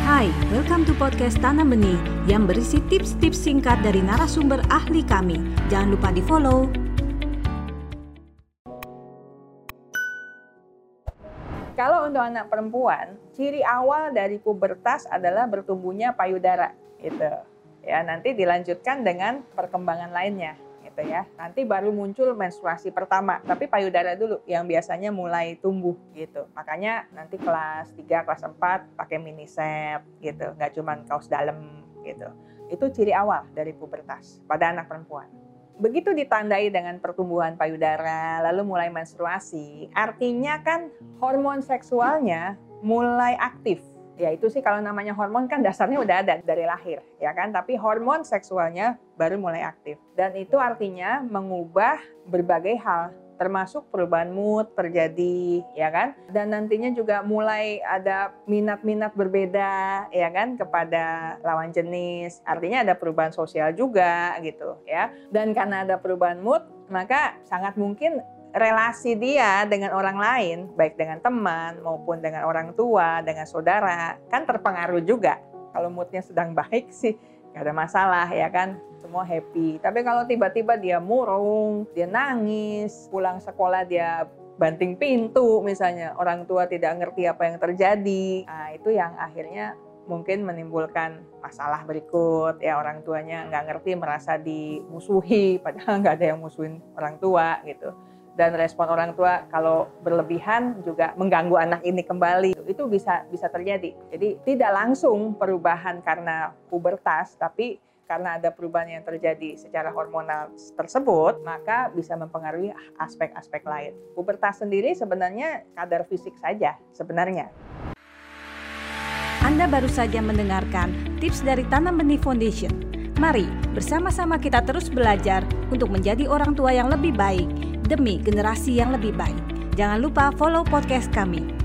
Hai, welcome to podcast Tanam Benih yang berisi tips-tips singkat dari narasumber ahli kami. Jangan lupa di follow. Kalau untuk anak perempuan, ciri awal dari pubertas adalah bertumbuhnya payudara, gitu. Ya, nanti dilanjutkan dengan perkembangan lainnya, gitu ya. Nanti baru muncul menstruasi pertama, tapi payudara dulu yang biasanya mulai tumbuh, gitu. Makanya nanti kelas 3, kelas 4 pakai mini set, gitu. Nggak cuma kaos dalam, gitu. Itu ciri awal dari pubertas pada anak perempuan begitu ditandai dengan pertumbuhan payudara, lalu mulai menstruasi, artinya kan hormon seksualnya mulai aktif. Ya itu sih kalau namanya hormon kan dasarnya udah ada dari lahir, ya kan? Tapi hormon seksualnya baru mulai aktif. Dan itu artinya mengubah berbagai hal termasuk perubahan mood terjadi ya kan dan nantinya juga mulai ada minat-minat berbeda ya kan kepada lawan jenis artinya ada perubahan sosial juga gitu ya dan karena ada perubahan mood maka sangat mungkin relasi dia dengan orang lain baik dengan teman maupun dengan orang tua dengan saudara kan terpengaruh juga kalau moodnya sedang baik sih gak ada masalah ya kan semua happy. Tapi kalau tiba-tiba dia murung, dia nangis, pulang sekolah dia banting pintu misalnya, orang tua tidak ngerti apa yang terjadi. Nah, itu yang akhirnya mungkin menimbulkan masalah berikut ya orang tuanya nggak ngerti merasa dimusuhi padahal nggak ada yang musuhin orang tua gitu dan respon orang tua kalau berlebihan juga mengganggu anak ini kembali itu bisa bisa terjadi jadi tidak langsung perubahan karena pubertas tapi karena ada perubahan yang terjadi secara hormonal tersebut, maka bisa mempengaruhi aspek-aspek lain. Pubertas sendiri sebenarnya kadar fisik saja sebenarnya. Anda baru saja mendengarkan tips dari Tanam Benih Foundation. Mari bersama-sama kita terus belajar untuk menjadi orang tua yang lebih baik demi generasi yang lebih baik. Jangan lupa follow podcast kami